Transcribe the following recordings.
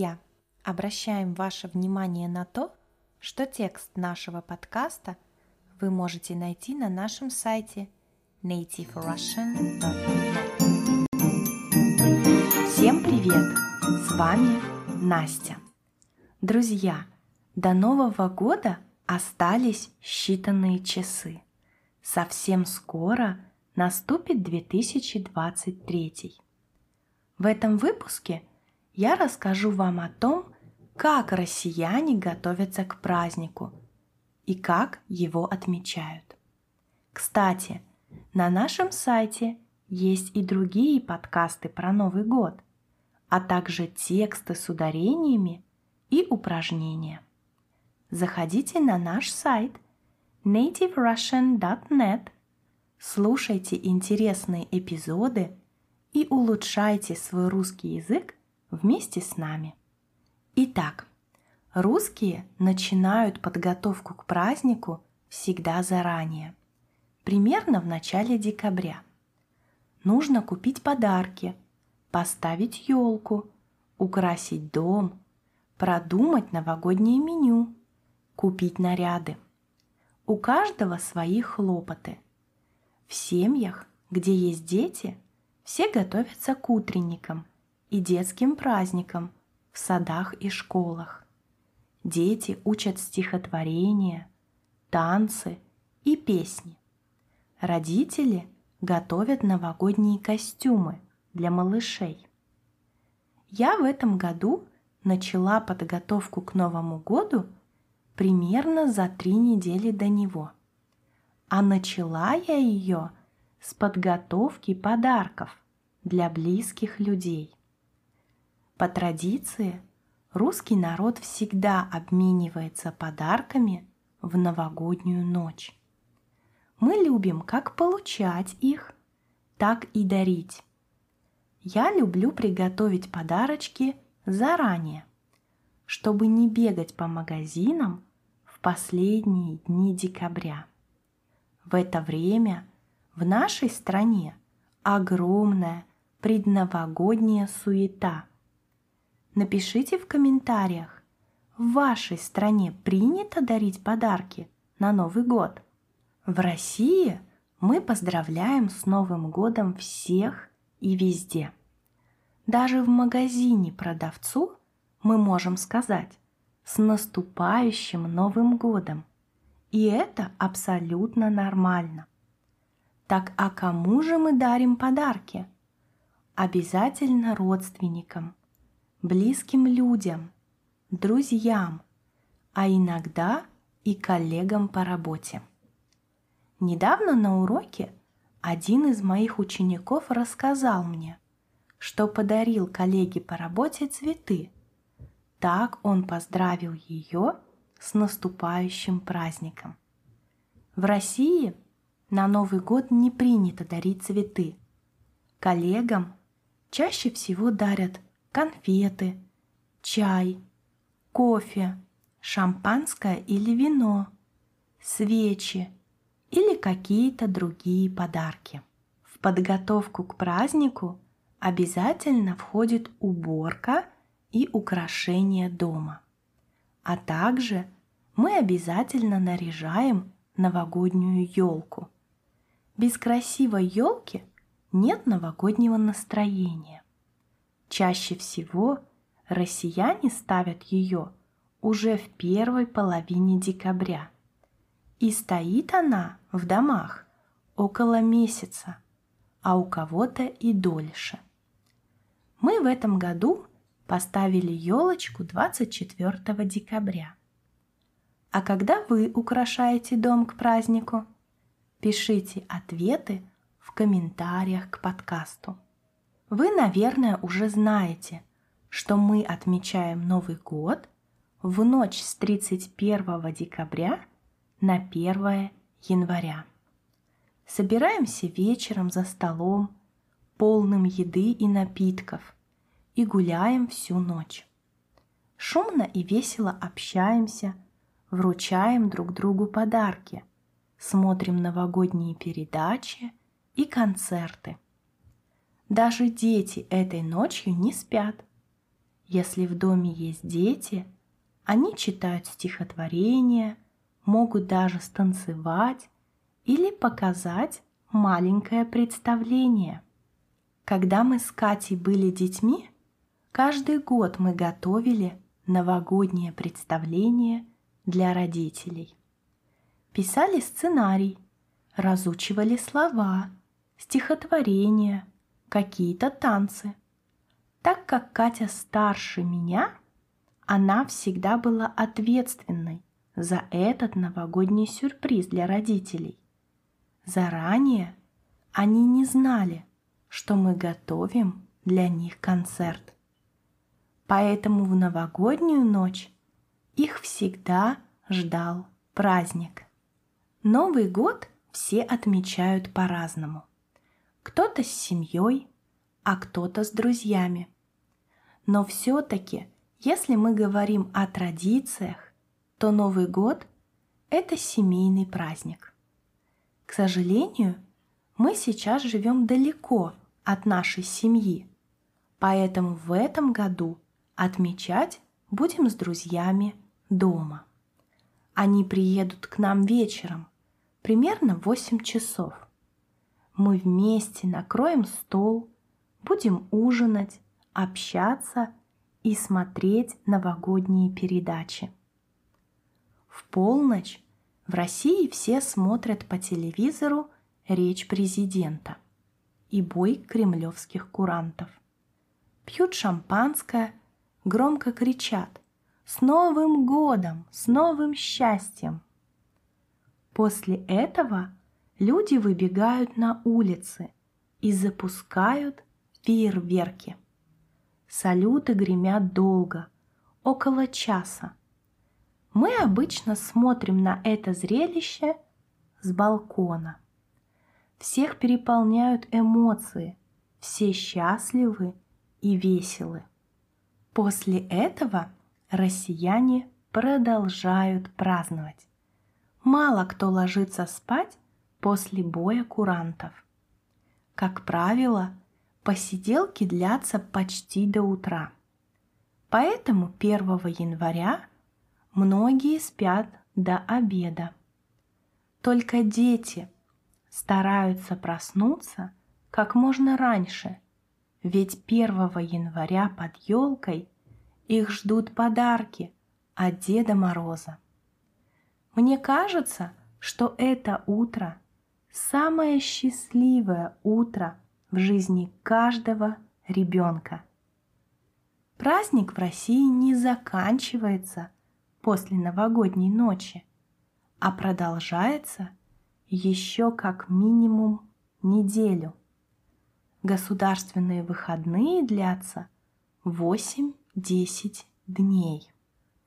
Друзья, обращаем ваше внимание на то, что текст нашего подкаста вы можете найти на нашем сайте nativerussian.net. Всем привет! С вами Настя. Друзья, до Нового года остались считанные часы. Совсем скоро наступит 2023. В этом выпуске я расскажу вам о том, как россияне готовятся к празднику и как его отмечают. Кстати, на нашем сайте есть и другие подкасты про Новый год, а также тексты с ударениями и упражнения. Заходите на наш сайт nativerussian.net, слушайте интересные эпизоды и улучшайте свой русский язык вместе с нами. Итак, русские начинают подготовку к празднику всегда заранее, примерно в начале декабря. Нужно купить подарки, поставить елку, украсить дом, продумать новогоднее меню, купить наряды. У каждого свои хлопоты. В семьях, где есть дети, все готовятся к утренникам и детским праздникам в садах и школах. Дети учат стихотворения, танцы и песни. Родители готовят новогодние костюмы для малышей. Я в этом году начала подготовку к Новому году примерно за три недели до него. А начала я ее с подготовки подарков для близких людей. По традиции, русский народ всегда обменивается подарками в новогоднюю ночь. Мы любим как получать их, так и дарить. Я люблю приготовить подарочки заранее, чтобы не бегать по магазинам в последние дни декабря. В это время в нашей стране огромная предновогодняя суета – Напишите в комментариях, в вашей стране принято дарить подарки на Новый год? В России мы поздравляем с Новым годом всех и везде. Даже в магазине продавцу мы можем сказать «С наступающим Новым годом!» И это абсолютно нормально. Так а кому же мы дарим подарки? Обязательно родственникам – близким людям, друзьям, а иногда и коллегам по работе. Недавно на уроке один из моих учеников рассказал мне, что подарил коллеге по работе цветы. Так он поздравил ее с наступающим праздником. В России на Новый год не принято дарить цветы. Коллегам чаще всего дарят конфеты, чай, кофе, шампанское или вино, свечи или какие-то другие подарки. В подготовку к празднику обязательно входит уборка и украшение дома. А также мы обязательно наряжаем новогоднюю елку. Без красивой елки нет новогоднего настроения. Чаще всего россияне ставят ее уже в первой половине декабря. И стоит она в домах около месяца, а у кого-то и дольше. Мы в этом году поставили елочку 24 декабря. А когда вы украшаете дом к празднику? Пишите ответы в комментариях к подкасту. Вы, наверное, уже знаете, что мы отмечаем Новый год в ночь с 31 декабря на 1 января. Собираемся вечером за столом, полным еды и напитков, и гуляем всю ночь. Шумно и весело общаемся, вручаем друг другу подарки, смотрим новогодние передачи и концерты – даже дети этой ночью не спят. Если в доме есть дети, они читают стихотворения, могут даже станцевать или показать маленькое представление. Когда мы с Катей были детьми, каждый год мы готовили новогоднее представление для родителей. Писали сценарий, разучивали слова, стихотворения, какие-то танцы. Так как Катя старше меня, она всегда была ответственной за этот новогодний сюрприз для родителей. Заранее они не знали, что мы готовим для них концерт. Поэтому в новогоднюю ночь их всегда ждал праздник. Новый год все отмечают по-разному. Кто-то с семьей, а кто-то с друзьями. Но все-таки, если мы говорим о традициях, то Новый год – это семейный праздник. К сожалению, мы сейчас живем далеко от нашей семьи, поэтому в этом году отмечать будем с друзьями дома. Они приедут к нам вечером, примерно в 8 часов. Мы вместе накроем стол, будем ужинать, общаться и смотреть новогодние передачи. В полночь в России все смотрят по телевизору речь президента и бой кремлевских курантов. Пьют шампанское, громко кричат «С Новым годом! С новым счастьем!» После этого люди выбегают на улицы и запускают фейерверки. Салюты гремят долго, около часа. Мы обычно смотрим на это зрелище с балкона. Всех переполняют эмоции, все счастливы и веселы. После этого россияне продолжают праздновать. Мало кто ложится спать после боя курантов. Как правило, посиделки длятся почти до утра. Поэтому 1 января многие спят до обеда. Только дети стараются проснуться как можно раньше, ведь 1 января под елкой их ждут подарки от Деда Мороза. Мне кажется, что это утро – самое счастливое утро в жизни каждого ребенка. Праздник в России не заканчивается после новогодней ночи, а продолжается еще как минимум неделю. Государственные выходные длятся 8-10 дней.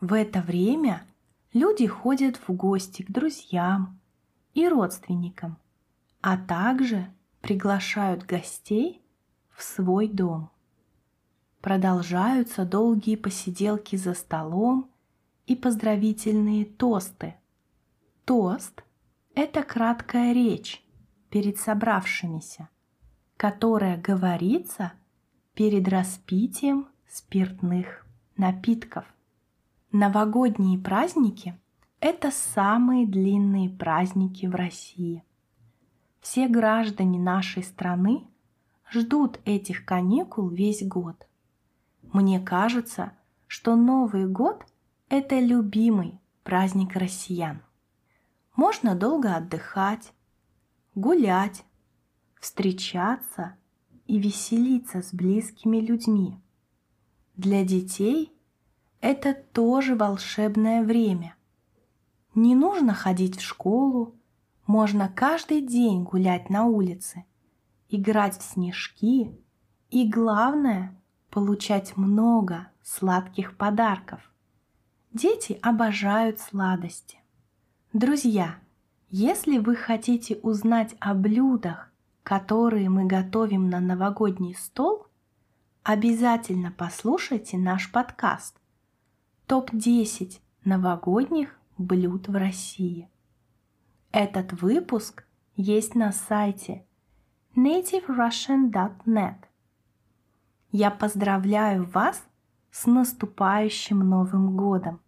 В это время люди ходят в гости к друзьям и родственникам, а также приглашают гостей в свой дом. Продолжаются долгие посиделки за столом и поздравительные тосты. Тост – это краткая речь перед собравшимися, которая говорится перед распитием спиртных напитков. Новогодние праздники – это самые длинные праздники в России – все граждане нашей страны ждут этих каникул весь год. Мне кажется, что Новый год – это любимый праздник россиян. Можно долго отдыхать, гулять, встречаться и веселиться с близкими людьми. Для детей это тоже волшебное время. Не нужно ходить в школу, можно каждый день гулять на улице, играть в снежки и, главное, получать много сладких подарков. Дети обожают сладости. Друзья, если вы хотите узнать о блюдах, которые мы готовим на новогодний стол, обязательно послушайте наш подкаст «Топ-10 новогодних блюд в России». Этот выпуск есть на сайте nativerussian.net. Я поздравляю вас с наступающим Новым годом!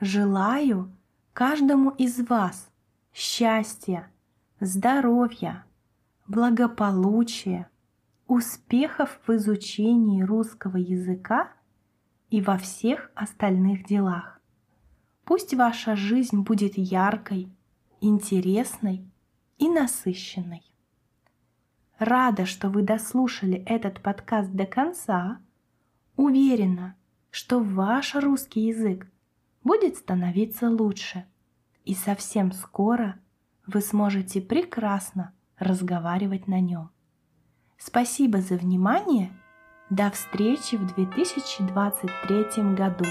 Желаю каждому из вас счастья, здоровья, благополучия, успехов в изучении русского языка и во всех остальных делах. Пусть ваша жизнь будет яркой, интересной и насыщенной. Рада, что вы дослушали этот подкаст до конца. Уверена, что ваш русский язык будет становиться лучше, и совсем скоро вы сможете прекрасно разговаривать на нем. Спасибо за внимание. До встречи в 2023 году.